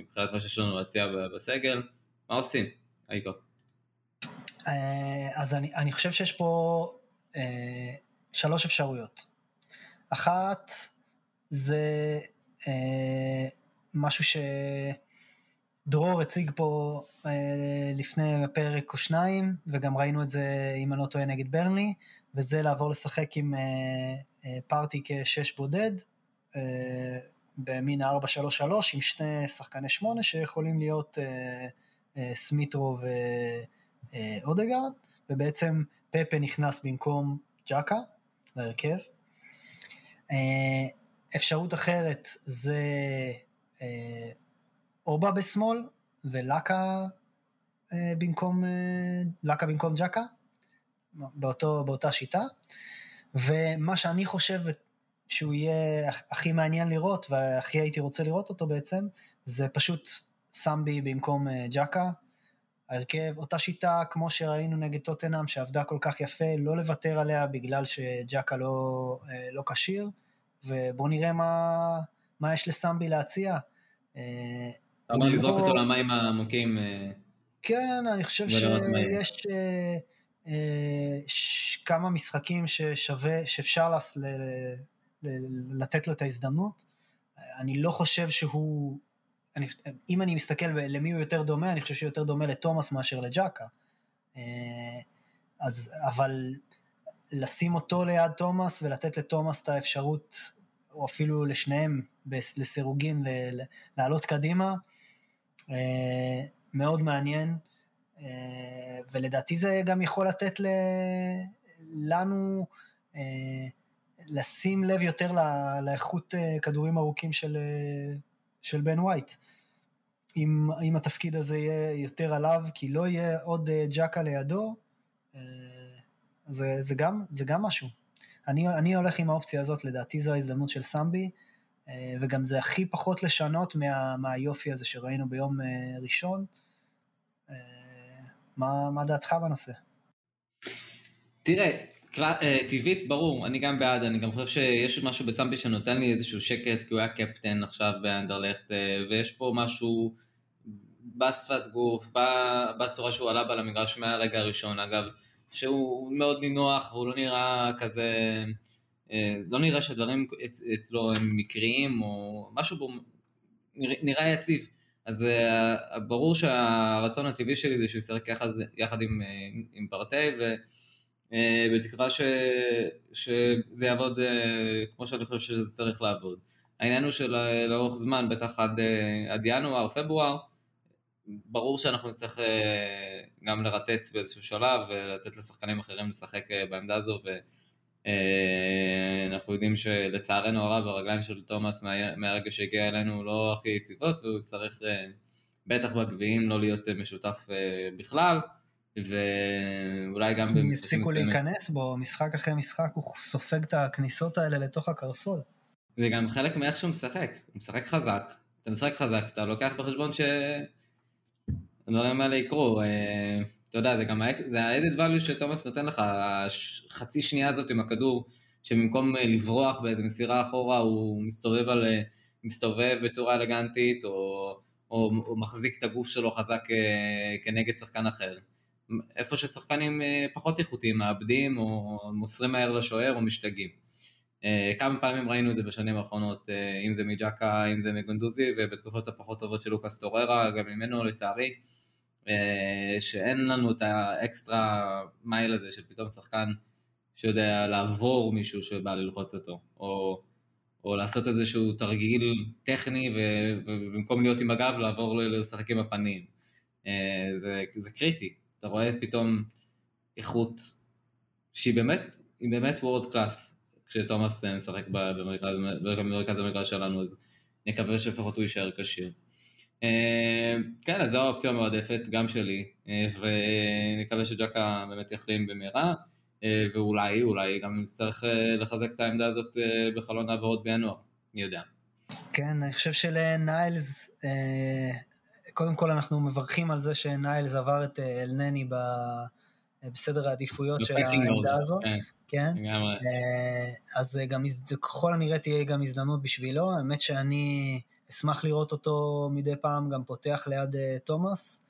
מבחינת מה שיש לנו להציע בסגל, מה עושים? אייקו. אה, אז אני, אני חושב שיש פה אה, שלוש אפשרויות. אחת, זה אה, משהו שדרור הציג פה אה, לפני פרק או שניים, וגם ראינו את זה, אם אני לא טועה, נגד ברני, וזה לעבור לשחק עם אה, אה, פארטי כשש בודד, אה, במין 4-3-3, עם שני שחקני שמונה שיכולים להיות אה, אה, סמיטרו ו... אה, אודגרד, ובעצם פפה נכנס במקום ג'קה להרכב. אה, אפשרות אחרת זה אה, אובה בשמאל ולאקה אה, במקום, אה, לאקה במקום ג'קה, באותו, באותה שיטה. ומה שאני חושב שהוא יהיה הכי מעניין לראות, והכי הייתי רוצה לראות אותו בעצם, זה פשוט סמבי במקום אה, ג'קה. ההרכב, אותה שיטה כמו שראינו נגד טוטנאם שעבדה כל כך יפה, לא לוותר עליה בגלל שג'קה לא, אה, לא כשיר, ובואו נראה מה, מה יש לסמבי להציע. אה, אתה אומר לזרוק לא- אותו למים העמוקים, אה, כן, אני חושב. שיש אה, ש- כמה משחקים ששווה, שאפשר לס- ל- ל- לתת לו את ההזדמנות. אני לא חושב שהוא, אני, אם אני מסתכל למי הוא יותר דומה, אני חושב שהוא יותר דומה לתומאס מאשר לג'קה. אה, אז, אבל לשים אותו ליד תומאס ולתת לתומאס את האפשרות, או אפילו לשניהם לסירוגין לעלות קדימה, אה, מאוד מעניין, אה, ולדעתי זה גם יכול לתת. לנו לשים לב יותר לא- לאיכות כדורים ארוכים של, של בן ווייט. אם, אם התפקיד הזה יהיה יותר עליו, כי לא יהיה עוד אה, ג'קה לידו, אה, זה, זה, גם, זה גם משהו. אני, אני הולך עם האופציה הזאת, לדעתי זו ההזדמנות של סמבי, אה, וגם זה הכי פחות לשנות מה, מהיופי הזה שראינו ביום אה, ראשון. אה, מה, מה דעתך בנושא? תראה, אה, טבעית, ברור, אני גם בעד, אני גם חושב שיש משהו בסמבי שנותן לי איזשהו שקט, כי הוא היה קפטן עכשיו באנדרלכט, אה, ויש פה משהו בשפת גוף, בצורה שהוא עלה בה למגרש מהרגע הראשון, אגב, שהוא מאוד נינוח, והוא לא נראה כזה, אה, לא נראה שהדברים אצ- אצלו הם מקריים, או משהו בו נראה, יציב. אז ברור שהרצון הטבעי שלי זה שהוא ישחק יחד, יחד עם, אה, עם פרטי, ובתקווה ש, שזה יעבוד uh, כמו שאני חושב שזה צריך לעבוד. העניין הוא שלאורך זמן, בטח עד, עד ינואר, פברואר, ברור שאנחנו נצטרך גם לרטץ באיזשהו שלב ולתת לשחקנים אחרים לשחק בעמדה הזו, ואנחנו יודעים שלצערנו הרב הרגליים של תומאס מה, מהרגע שהגיע אלינו לא הכי יציבות, והוא צריך בטח בגביעים לא להיות משותף בכלל. ואולי גם במשחקים הפסיקו מסוימים. להיכנס בו, משחק אחרי משחק, הוא סופג את הכניסות האלה לתוך הקרסול. זה גם חלק מאיך שהוא משחק, הוא משחק חזק, אתה משחק חזק, אתה לוקח בחשבון שהדברים האלה יקרו, אתה יודע, זה גם ה-added value שתומאס נותן לך, החצי שנייה הזאת עם הכדור, שבמקום אה, לברוח באיזה מסירה אחורה, הוא מסתובב, על, אה, מסתובב בצורה אלגנטית, או, או, או מחזיק את הגוף שלו חזק אה, כנגד שחקן אחר. איפה ששחקנים אה, פחות איכותיים מאבדים, או מוסרים מהר לשוער, או משתגעים. אה, כמה פעמים ראינו את זה בשנים האחרונות, אה, אם זה מג'קה, אם זה מגונדוזי, ובתקופות הפחות טובות של לוקאס טוררה, גם ממנו לצערי. שאין לנו את ה extra mile הזה של פתאום שחקן שיודע לעבור מישהו שבא ללחוץ אותו, או, או לעשות איזשהו תרגיל טכני ובמקום להיות עם הגב לעבור לשחק עם הפנים. זה, זה קריטי, אתה רואה פתאום איכות שהיא באמת, היא באמת world class כשתומאס משחק במרכז, המגרש שלנו, אז נקווה שלפחות הוא יישאר כשיר. אה, כן, אז זו האופציה המועדפת, גם שלי, אה, ונקווה שג'קה באמת יחלים במהרה, אה, ואולי, אולי גם נצטרך לחזק את העמדה הזאת בחלון העברות בינואר, מי יודע. כן, אני חושב שלניילס, קודם כל אנחנו מברכים על זה שניילס עבר את אלנני בסדר העדיפויות של העמדה הזאת. כן. כן. אז גם ככל הנראה תהיה גם הזדמנות בשבילו, האמת שאני... אשמח לראות אותו מדי פעם גם פותח ליד תומאס.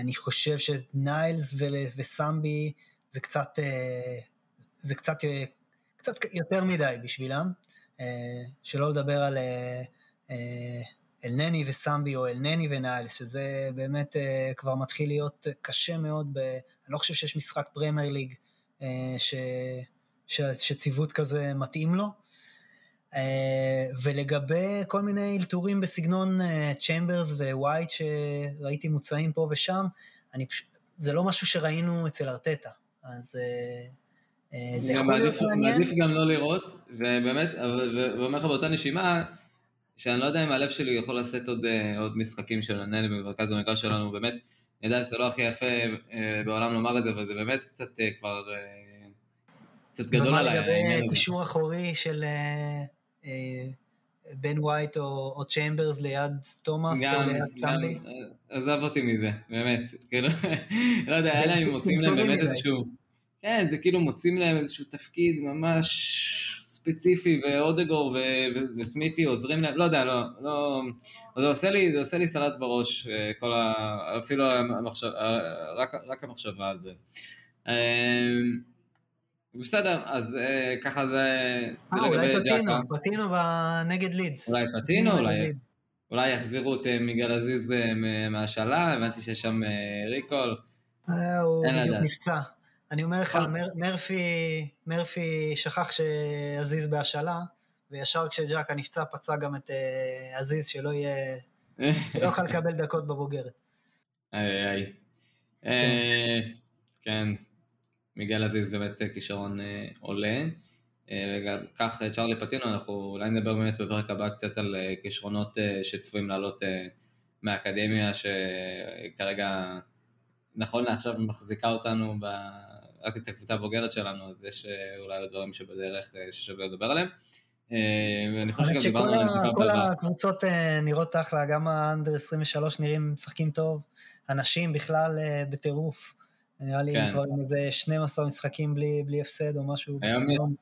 אני חושב שניילס וסמבי זה קצת, זה קצת, קצת יותר מדי בשבילם. שלא לדבר על אלנני וסמבי או אלנני וניילס, שזה באמת uh, כבר מתחיל להיות קשה מאוד. ב... אני לא חושב שיש משחק פרמייר ליג uh, ש... ש... שציוות כזה מתאים לו. אה, ולגבי כל מיני אלתורים בסגנון צ'מברס אה, ווייט שראיתי מוצאים פה ושם, אני פשוט, זה לא משהו שראינו אצל ארטטה, אז אה, זה יכול להיות מעניין. מעדיף גם לא לראות, ובאמת, ואומר לך באותה נשימה, שאני לא יודע אם הלב שלי יכול לשאת עוד, עוד משחקים של הנהל במרכז המגרש שלנו, באמת, אני יודע שזה לא הכי יפה בעולם לומר את זה, אבל זה באמת קצת כבר, קצת גדול עליי. ומה לגבי קישור אחורי של... אה, בן ווייט או, או צ'יימברס ליד תומאס או ליד סמבי? אה, עזב אותי מזה, באמת. כאילו, לא יודע, אלא אם מוצאים להם באמת איזשהו... כן, זה כאילו מוצאים להם איזשהו תפקיד ממש ספציפי, ואודגרד וסמית' רו עוזרים להם, לא יודע, לא, לא... זה עושה לי, זה עושה לי סלט בראש, אה, כל ה... אפילו המחשב... רק, רק המחשבה על זה. בסדר, אז אה, ככה זה... אה, אולי פטינו, פטינו נגד לידס. אולי פטינו, אולי... אולי יחזירו את אה, מיגל עזיז אה, מהשאלה, הבנתי שיש שם ריקול. הוא בדיוק נפצע. אני אומר לך, מרפי, מרפי שכח שעזיז בהשאלה, וישר כשג'קה נפצע פצע גם את עזיז, שלא יהיה... לא יוכל לקבל דקות בבוגרת. איי איי. כן. כן. מיגל עזיז באמת אה, כישרון אה, עולה. אה, וכך צ'רלי פטינו, אנחנו אולי נדבר באמת בפרק הבא קצת על כישרונות שצפויים לעלות מהאקדמיה, שכרגע נכון לעכשיו מחזיקה אותנו ב... רק את הקבוצה הבוגרת שלנו, אז יש אולי עוד דברים שבדרך ששווה לדבר עליהם. ואני חושב שגם דיברנו עליהם טיפה בעבר. כל הקבוצות נראות אחלה, גם האנדר 23 נראים משחקים טוב, אנשים בכלל בטירוף. נראה לי כן. כבר עם איזה 12 משחקים בלי, בלי הפסד או משהו. היום, היום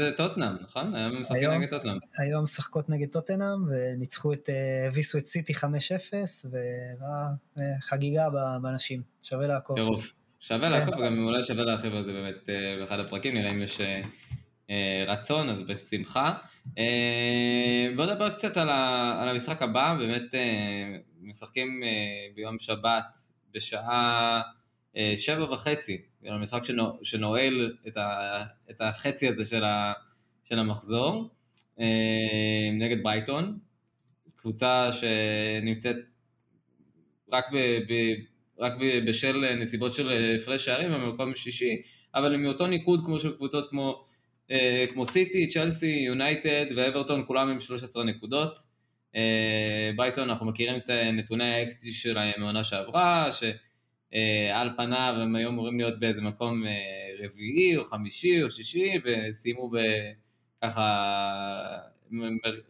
זה טוטנאם, נכון? היום הם משחקים נגד טוטנאם. היום משחקות נגד טוטנאם, וניצחו את, אה, הביסו את סיטי 5-0, וחגיגה באנשים, שווה לעקוב. טירוף. שווה כן. לעקוב, וגם אולי שווה להרחיב על זה באמת אה, באחד הפרקים, נראה אם יש אה, רצון, אז בשמחה. בואו נדבר קצת על, על המשחק הבא, באמת משחקים ביום שבת בשעה... שבע וחצי, המשחק שנועל את, ה, את החצי הזה של, ה, של המחזור, אה, נגד ברייטון, קבוצה שנמצאת רק, ב, ב, רק בשל נסיבות של הפרש שערים במקום שישי, אבל הם מאותו ניקוד כמו של קבוצות כמו, אה, כמו סיטי, צ'לסי, יונייטד ואברטון, כולם עם 13 נקודות. אה, ברייטון, אנחנו מכירים את נתוני האקסטי שלהם מעונה שעברה, ש... אה, על פניו הם היו אמורים להיות באיזה מקום אה, רביעי או חמישי או שישי וסיימו בככה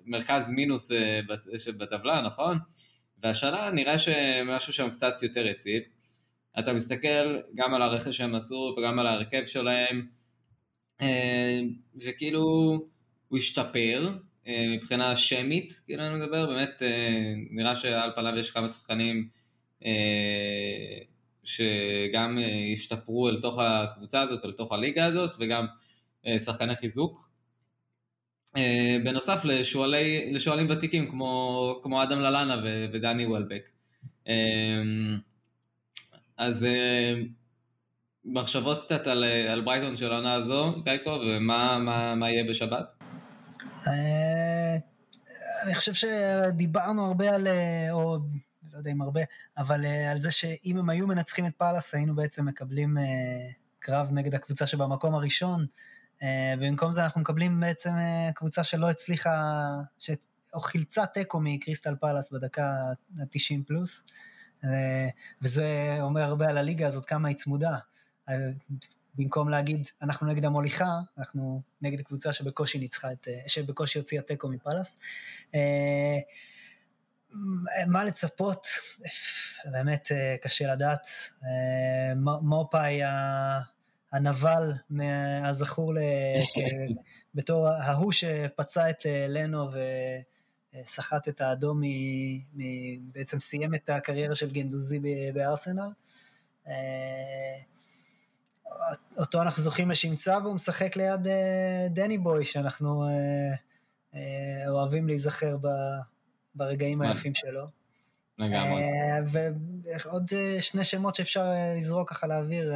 מרכז מינוס אה, בטבלה, נכון? והשנה נראה שמשהו שם קצת יותר יציב. אתה מסתכל גם על הרכש שהם עשו וגם על ההרכב שלהם, וכאילו הוא השתפר מבחינה שמית, כאילו אני מדבר, באמת נראה שעל פניו יש כמה שחקנים שגם אה, ישתפרו אל תוך הקבוצה הזאת, אל תוך הליגה הזאת, וגם אה, שחקני חיזוק. אה, בנוסף לשואלי, לשואלים ותיקים כמו, כמו אדם ללאנה ודני וולבק. אז מחשבות קצת על, על ברייטון של העונה הזו, גייקו, ומה מה, מה יהיה בשבת? אני חושב שדיברנו הרבה על, או לא יודע אם הרבה, אבל על זה שאם הם היו מנצחים את פאלאס, היינו בעצם מקבלים קרב נגד הקבוצה שבמקום הראשון, ובמקום זה אנחנו מקבלים בעצם קבוצה שלא הצליחה, ש... או חילצה תיקו מקריסטל פאלאס בדקה ה-90 פלוס, וזה אומר הרבה על הליגה הזאת, כמה היא צמודה. במקום להגיד, אנחנו נגד המוליכה, אנחנו נגד קבוצה שבקושי ניצחה את, שבקושי הוציאה תיקו מפאלאס. מה לצפות? באמת קשה לדעת. מופאי הנבל, הזכור בתור ההוא שפצע את לנו וסחט את האדום, בעצם סיים את הקריירה של גנדוזי בארסנל. אותו אנחנו זוכים לשמצה והוא משחק ליד דני בוי, שאנחנו אוהבים להיזכר ברגעים היפים שלו. לגמרי. ועוד שני שמות שאפשר לזרוק ככה לאוויר,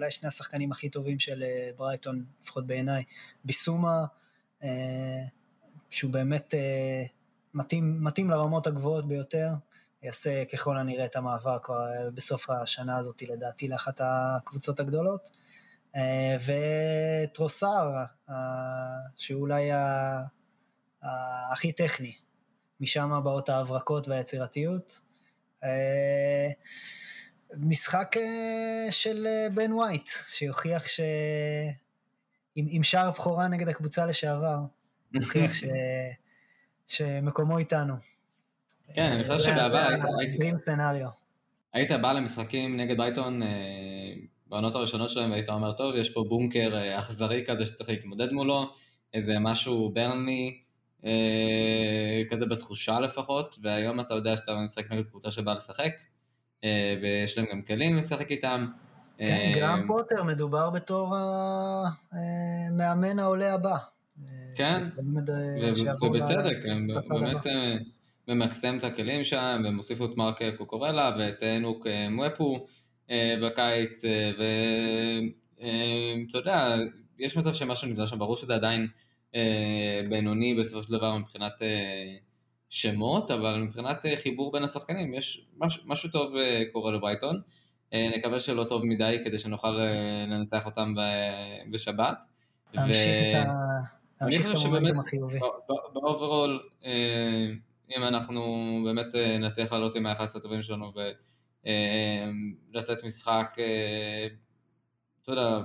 אולי שני השחקנים הכי טובים של ברייטון, לפחות בעיניי, ביסומה, שהוא באמת מתאים, מתאים לרמות הגבוהות ביותר, יעשה ככל הנראה את המעבר כבר בסוף השנה הזאת, לדעתי, לאחת הקבוצות הגדולות. וטרוסר, שהוא אולי הכי טכני, משם באות ההברקות והיצירתיות. משחק של בן ווייט, שיוכיח ש... עם, עם שער בכורה נגד הקבוצה לשעבר, יוכיח ש... שמקומו איתנו. כן, אני חושב שבעבר היית... היית בא למשחקים נגד בייטון בעונות הראשונות שלהם והיית אומר, טוב, יש פה בונקר אכזרי כזה שצריך להתמודד מולו, איזה משהו ברני, כזה בתחושה לפחות, והיום אתה יודע שאתה משחק נגד קבוצה שבאה לשחק, ויש להם גם כלים לשחק איתם. כן, גרם פוטר מדובר בתור המאמן העולה הבא. כן, ובצדק, הם באמת ממקסם את הכלים שם, והם הוסיפו את מרק קוקורלה ואת נוק מואפו בקיץ, ואתה יודע, יש מצב שמשהו נגדל שם, ברור שזה עדיין בינוני בסופו של דבר מבחינת שמות, אבל מבחינת חיבור בין השחקנים, יש משהו, משהו טוב קורה לברייטון. נקווה שלא טוב מדי כדי שנוכל לנצח אותם בשבת. להמשיך את המומנטום החיובי. ב overall, אם אנחנו באמת נצליח לעלות עם ה-11 הטובים שלנו ולתת משחק, אתה יודע,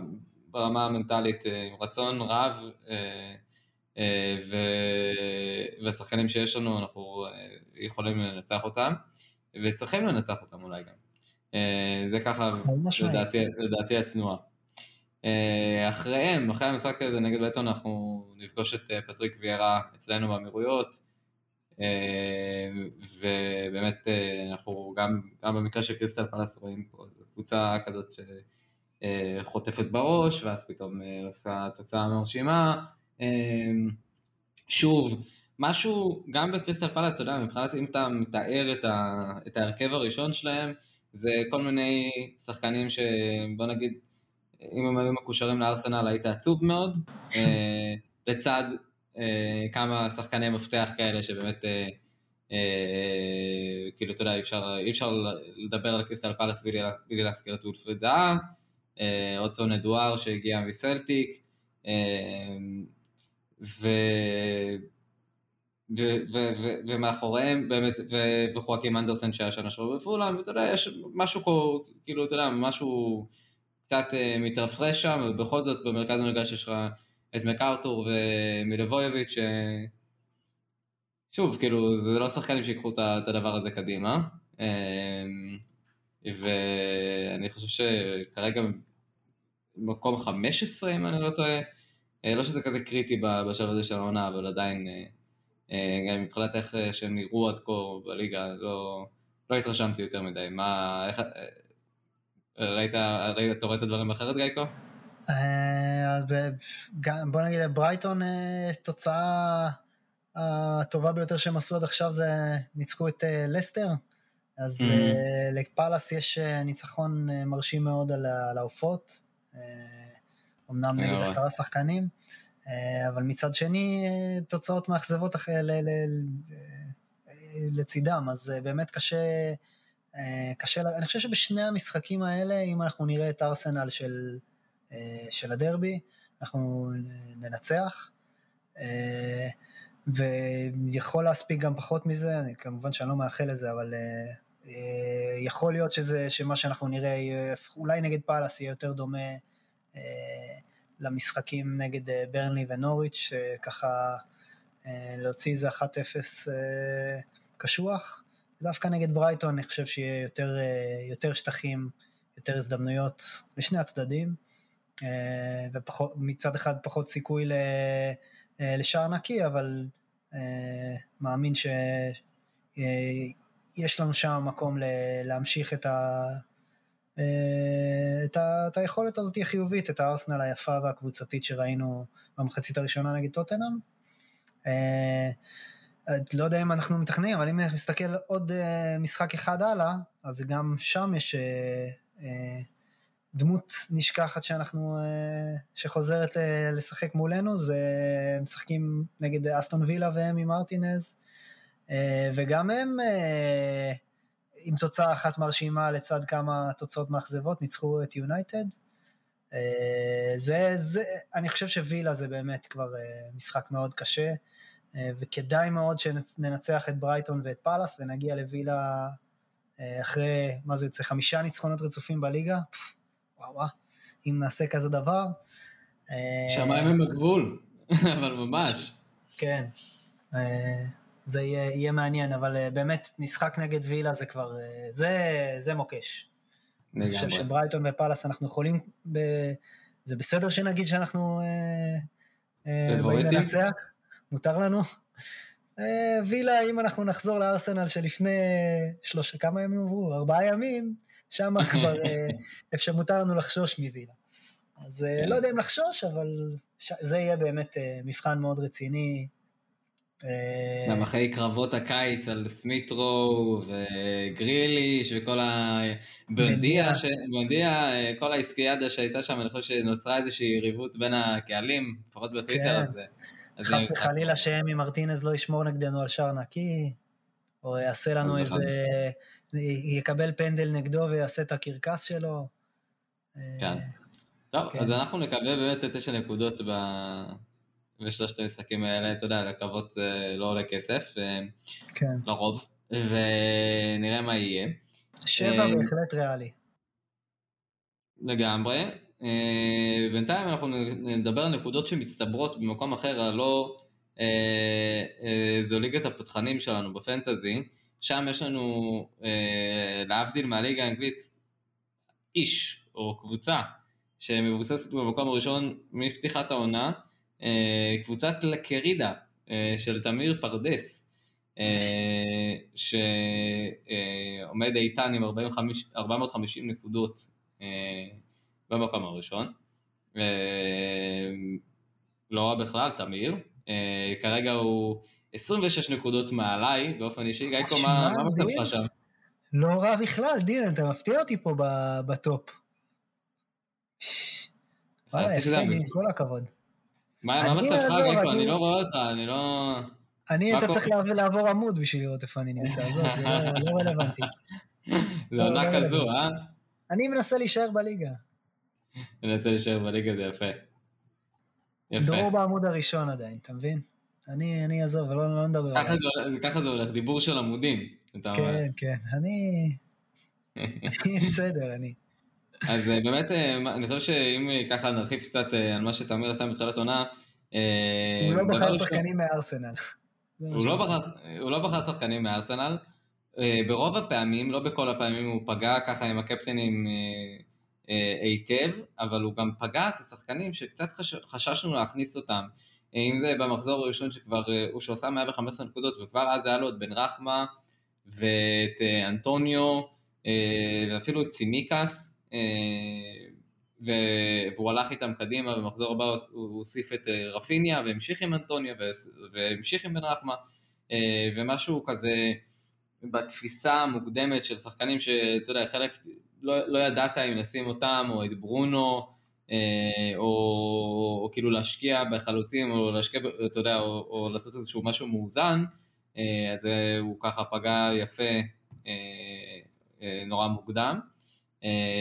ברמה המנטלית עם רצון רב, והשחקנים שיש לנו, אנחנו יכולים לנצח אותם, וצריכים לנצח אותם אולי גם. זה ככה, לדעתי הצנועה. אחריהם, אחרי המשחק הזה נגד בטון, אנחנו נפגוש את פטריק ויארה אצלנו באמירויות, ובאמת אנחנו גם, גם במקרה של קריסטל פלס רואים פה קבוצה כזאת שחוטפת בראש, ואז פתאום עושה תוצאה מרשימה. שוב, משהו, גם בקריסטל פלס, אתה יודע, מבחינת אם אתה מתאר את, ה, את ההרכב הראשון שלהם, זה כל מיני שחקנים שבוא נגיד, אם הם היו מקושרים לארסנל היית עצוב מאוד, לצד כמה שחקני מפתח כאלה שבאמת, כאילו אתה יודע, אי אפשר, אי אפשר לדבר על קריסטל פלס בלי, להזכיר את וולפריד דאה, אודסון אדואר שהגיע מסלטיק, ו... ומאחוריהם באמת, וחואקים אנדרסן שהיה שנה שעברה בפולאם, ואתה יודע, יש משהו כאילו, אתה יודע, משהו קצת מתרפרש שם, ובכל זאת במרכז המגרש יש לך את מקארתור ומילבויביץ', ש... שוב, כאילו, זה לא שחקנים שיקחו את הדבר הזה קדימה, ואני חושב שכרגע מקום 15, אם אני לא טועה, לא שזה כזה קריטי בשלב הזה של העונה, אבל עדיין, גם מבחינת איך שהם נראו עד כה בליגה, לא, לא התרשמתי יותר מדי. מה, איך, ראית, ראית, אתה רואה את הדברים אחרת, גייקו? אז בוא נגיד, ברייטון, תוצאה הטובה ביותר שהם עשו עד עכשיו זה ניצחו את לסטר, אז mm-hmm. לפאלאס יש ניצחון מרשים מאוד על העופות, אמנם נגד עשרה שחקנים, אבל מצד שני תוצאות מאכזבות לצידם, אז באמת קשה, קשה, אני חושב שבשני המשחקים האלה, אם אנחנו נראה את ארסנל של, של הדרבי, אנחנו ננצח. ויכול להספיק גם פחות מזה, אני, כמובן שאני לא מאחל לזה, אבל uh, יכול להיות שזה, שמה שאנחנו נראה, אולי נגד פאלאס יהיה יותר דומה uh, למשחקים נגד uh, ברנלי ונוריץ', שככה uh, להוציא איזה 1-0 uh, קשוח. דווקא נגד ברייטון אני חושב שיהיה יותר, יותר שטחים, יותר הזדמנויות לשני הצדדים, ומצד אחד פחות סיכוי. אה, לשער נקי, אבל אה, מאמין שיש אה, לנו שם מקום להמשיך את, ה, את, ה, את היכולת הזאת החיובית, את הארסנל היפה והקבוצתית שראינו במחצית הראשונה נגד טוטנאם. לא יודע אם אנחנו מתכננים, אבל אם נסתכל עוד משחק אחד הלאה, אז גם שם יש דמות נשכחת שאנחנו, אה, שחוזרת לשחק מולנו, זה משחקים נגד אסטון וילה והם עם מרטינז, אה, וגם הם אה, עם תוצאה אחת מרשימה לצד כמה תוצאות מאכזבות, ניצחו את יונייטד. זה, זה, אני חושב שווילה זה באמת כבר משחק מאוד קשה, וכדאי מאוד שננצח את ברייטון ואת פאלאס ונגיע לווילה אחרי, מה זה יוצא, חמישה ניצחונות רצופים בליגה. וואו וואו, אם נעשה כזה דבר. אה, שמיים הם הגבול, אבל ממש. כן, אה, זה יהיה, יהיה מעניין, אבל אה, באמת משחק נגד וילה זה כבר, זה, זה מוקש. לגמרי. אני חושב שברייטון ופאלאס אנחנו יכולים, ב... זה בסדר שנגיד שאנחנו באים לנצח? מותר לנו? וילה, אם אנחנו נחזור לארסנל שלפני שלושה, כמה ימים עברו? ארבעה ימים, שם כבר איפה אה, מותר לנו לחשוש מווילה. אז אה, כן. לא יודע אם לחשוש, אבל זה יהיה באמת אה, מבחן מאוד רציני. גם אחרי קרבות הקיץ על סמיטרו וגריליש וכל הבונדיה, ש... בונדיה, כל העסקיאדה שהייתה שם, אני חושב שנוצרה איזושהי יריבות בין הקהלים, לפחות בטוויטר. כן. חס וחלילה שאמי מרטינז לא ישמור נגדנו על שער נקי, או יעשה לנו איזה יקבל פנדל נגדו ויעשה את הקרקס שלו. כן. טוב, כן. אז אנחנו נקבל באמת תשע נקודות ב... בשלושת המשחקים האלה, אתה יודע, לקוות זה לא עולה כסף, אה, כן. לרוב, ונראה מה יהיה. שבע אה, בהחלט ריאלי. לגמרי. אה, בינתיים אנחנו נדבר על נקודות שמצטברות במקום אחר, הלא זו ליגת הפתחנים שלנו בפנטזי. שם יש לנו, אה, להבדיל מהליגה האנגלית, איש או קבוצה שמבוססת במקום הראשון מפתיחת העונה, אה, קבוצת לקרידה אה, של תמיר פרדס, אה, שעומד איתן עם 45, 450 נקודות אה, במקום הראשון. אה, לא רע בכלל, תמיר. אה, כרגע הוא 26 נקודות מעליי, באופן אישי. גייקו, מה מצבך שם? לא רע בכלל, דין, אתה מפתיע אותי פה בטופ. וואלה, יפה לי, כל הכבוד. מה מצבך, גייקו? אני לא רואה אותך, אני לא... אני, אתה צריך לעבור עמוד בשביל לראות איפה אני נמצא, עזוב, זה לא, לא רלוונטי. זה עונה לא כזו, אה? אני מנסה להישאר בליגה. מנסה להישאר בליגה, זה יפה. יפה. דרור בעמוד הראשון עדיין, אתה מבין? אני, אני אעזוב, לא, לא נדבר עליו. ככה זה הולך, דיבור של עמודים. כן, כן, אני... אני בסדר, אני. אז אה, באמת, אה, אני חושב שאם ככה נרחיב קצת אה, על מה שתמיר עשה מתחילת עונה... הוא לא בחר שחקנים מארסנל. הוא לא בחר שחקנים מארסנל. ברוב הפעמים, לא בכל הפעמים הוא פגע ככה עם הקפטנים היטב, אבל הוא גם פגע את השחקנים שקצת חששנו להכניס אותם. אם זה במחזור הראשון שכבר, אה, הוא שעושה 115 נקודות וכבר אז היה לו את בן רחמה ואת אה, אנטוניו אה, ואפילו את סימיקס והוא הלך איתם קדימה במחזור הבא הוא הוסיף את רפיניה והמשיך עם אנטוניו והמשיך עם בן רחמה ומשהו כזה בתפיסה המוקדמת של שחקנים שאתה יודע, חלק לא, לא ידעת אם לשים אותם, או את ברונו, אה, או, או כאילו להשקיע בחלוצים, או להשקיע, אתה יודע, או, או לעשות איזשהו משהו מאוזן, אה, אז הוא ככה פגע יפה נורא מוקדם.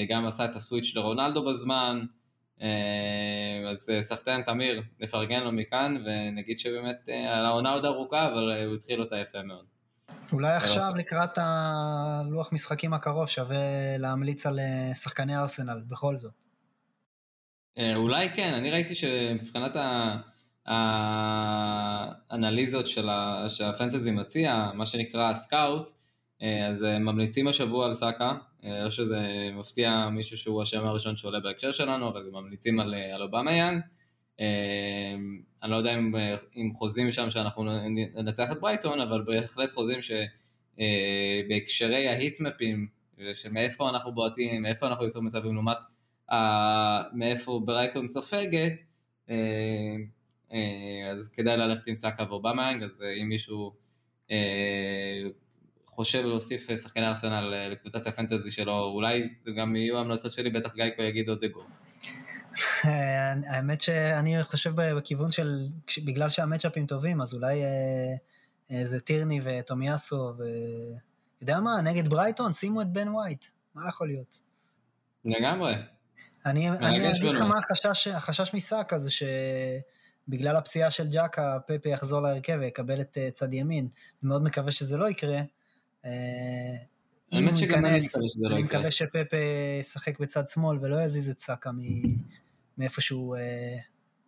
גם עשה את הסוויץ' לרונלדו בזמן, אז סחטיין תמיר, נפרגן לו מכאן, ונגיד שבאמת העונה עוד ארוכה, אבל הוא התחיל אותה יפה מאוד. אולי עכשיו לקראת הלוח משחקים הקרוב שווה להמליץ על שחקני ארסנל, בכל זאת. אה, אולי כן, אני ראיתי שמבחינת האנליזות של שהפנטזי מציע, מה שנקרא scout, אה, אז ממליצים השבוע על סאקה, אה, לא שזה מפתיע מישהו שהוא השם הראשון שעולה בהקשר שלנו, אבל ממליצים על, על אובמיאנג. אני לא יודע אם, אם חוזים שם שאנחנו ננצח את ברייטון, אבל בהחלט חוזים שבהקשרי ההיטמפים, שמאיפה אנחנו בועטים, מאיפה אנחנו יוצרים מצבים לעומת מאיפה ברייטון סופגת, אה, אה, אז כדאי ללכת עם סאקה ואובמיאנג, אז אה, אם מישהו חושב להוסיף שחקני ארסנל לקבוצת הפנטזי שלו, אולי זה גם יהיו המלצות שלי, בטח גיא יגיד עוד אגו. האמת שאני חושב בכיוון של, בגלל שהמצ'אפים טובים, אז אולי זה טירני וטומיאסו, ו... יודע מה, נגד ברייטון, שימו את בן ווייט, מה יכול להיות? לגמרי. אני אגיד לך מה החשש, החשש מסאקה זה שבגלל הפציעה של ג'קה, פפה יחזור להרכב ויקבל את אה, צד ימין. אני מאוד מקווה שזה לא יקרה. אה, האמת שגם אני מקווה שזה לא יקרה. אני מקווה שפפה ישחק בצד שמאל ולא יזיז את סאקה מאיפה שהוא אה,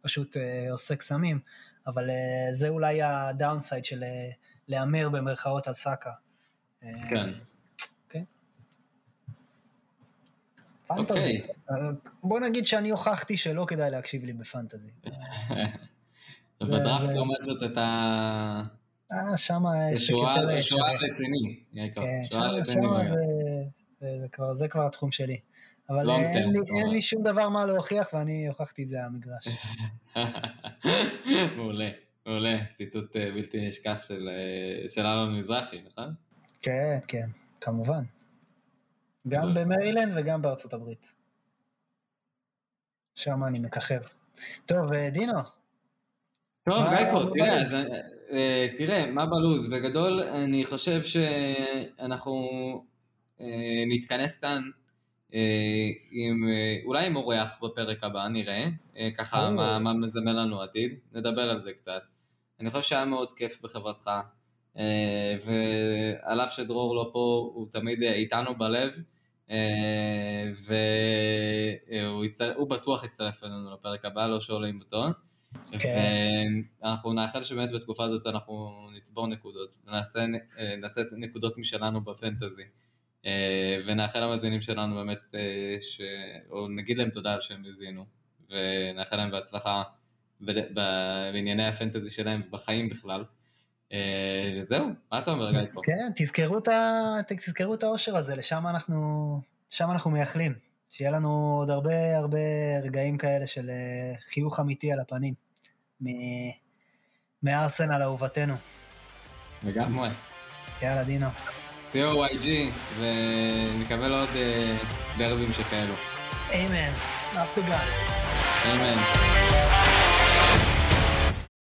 פשוט עושה קסמים, אבל זה אולי הדאונסייד של להמר במרכאות על סאקה. כן. פנטזי. Okay. אוקיי. בוא נגיד שאני הוכחתי שלא כדאי להקשיב לי בפנטזי. ובדראפט לעומת זאת אתה... אה, שם יש. שוער רציני, כן, זה כבר התחום שלי. אבל אין לי, אין לי שום דבר מה להוכיח ואני הוכחתי את זה על המגרש. מעולה, מעולה. ציטוט אה, בלתי נשכח של אה, אלון מזרחי, נכון? כן, כן, כמובן. גם במרילנד וגם בארצות הברית. שם אני מככב. טוב, אה, דינו. טוב, גייקו, תראה, אה, תראה, מה בלוז? בגדול, אני חושב שאנחנו אה, נתכנס כאן עם, אולי עם אורח בפרק הבא, נראה, ככה מה, מה מזמן לנו עתיד, נדבר על זה קצת. אני חושב שהיה מאוד כיף בחברתך, ועל אף שדרור לא פה, הוא תמיד איתנו בלב. אה, והוא בטוח יצטרף אלינו לפרק הבא, לא שעולים בטון. כן. ואנחנו נאחל שבאמת בתקופה הזאת אנחנו נצבור נקודות, ונעשה נעשה נקודות משלנו בפנטזי. אה, ונאחל למאזינים שלנו באמת, אה, ש... או נגיד להם תודה על שהם הזינו, ונאחל להם בהצלחה בענייני הפנטזי שלהם בחיים בכלל. אה, וזהו, מה אתה אומר גיא פה? כן, תזכרו את, ה... תזכרו את האושר הזה, לשם אנחנו, שם אנחנו מייחלים. שיהיה לנו עוד הרבה הרבה רגעים כאלה של אה, חיוך אמיתי על הפנים, מ... מארסנל אהובתנו. לגמרי. יאללה, דינו. תהיו YG, ונקבל עוד דרבים שכאלו. אמן. the guns. אמן.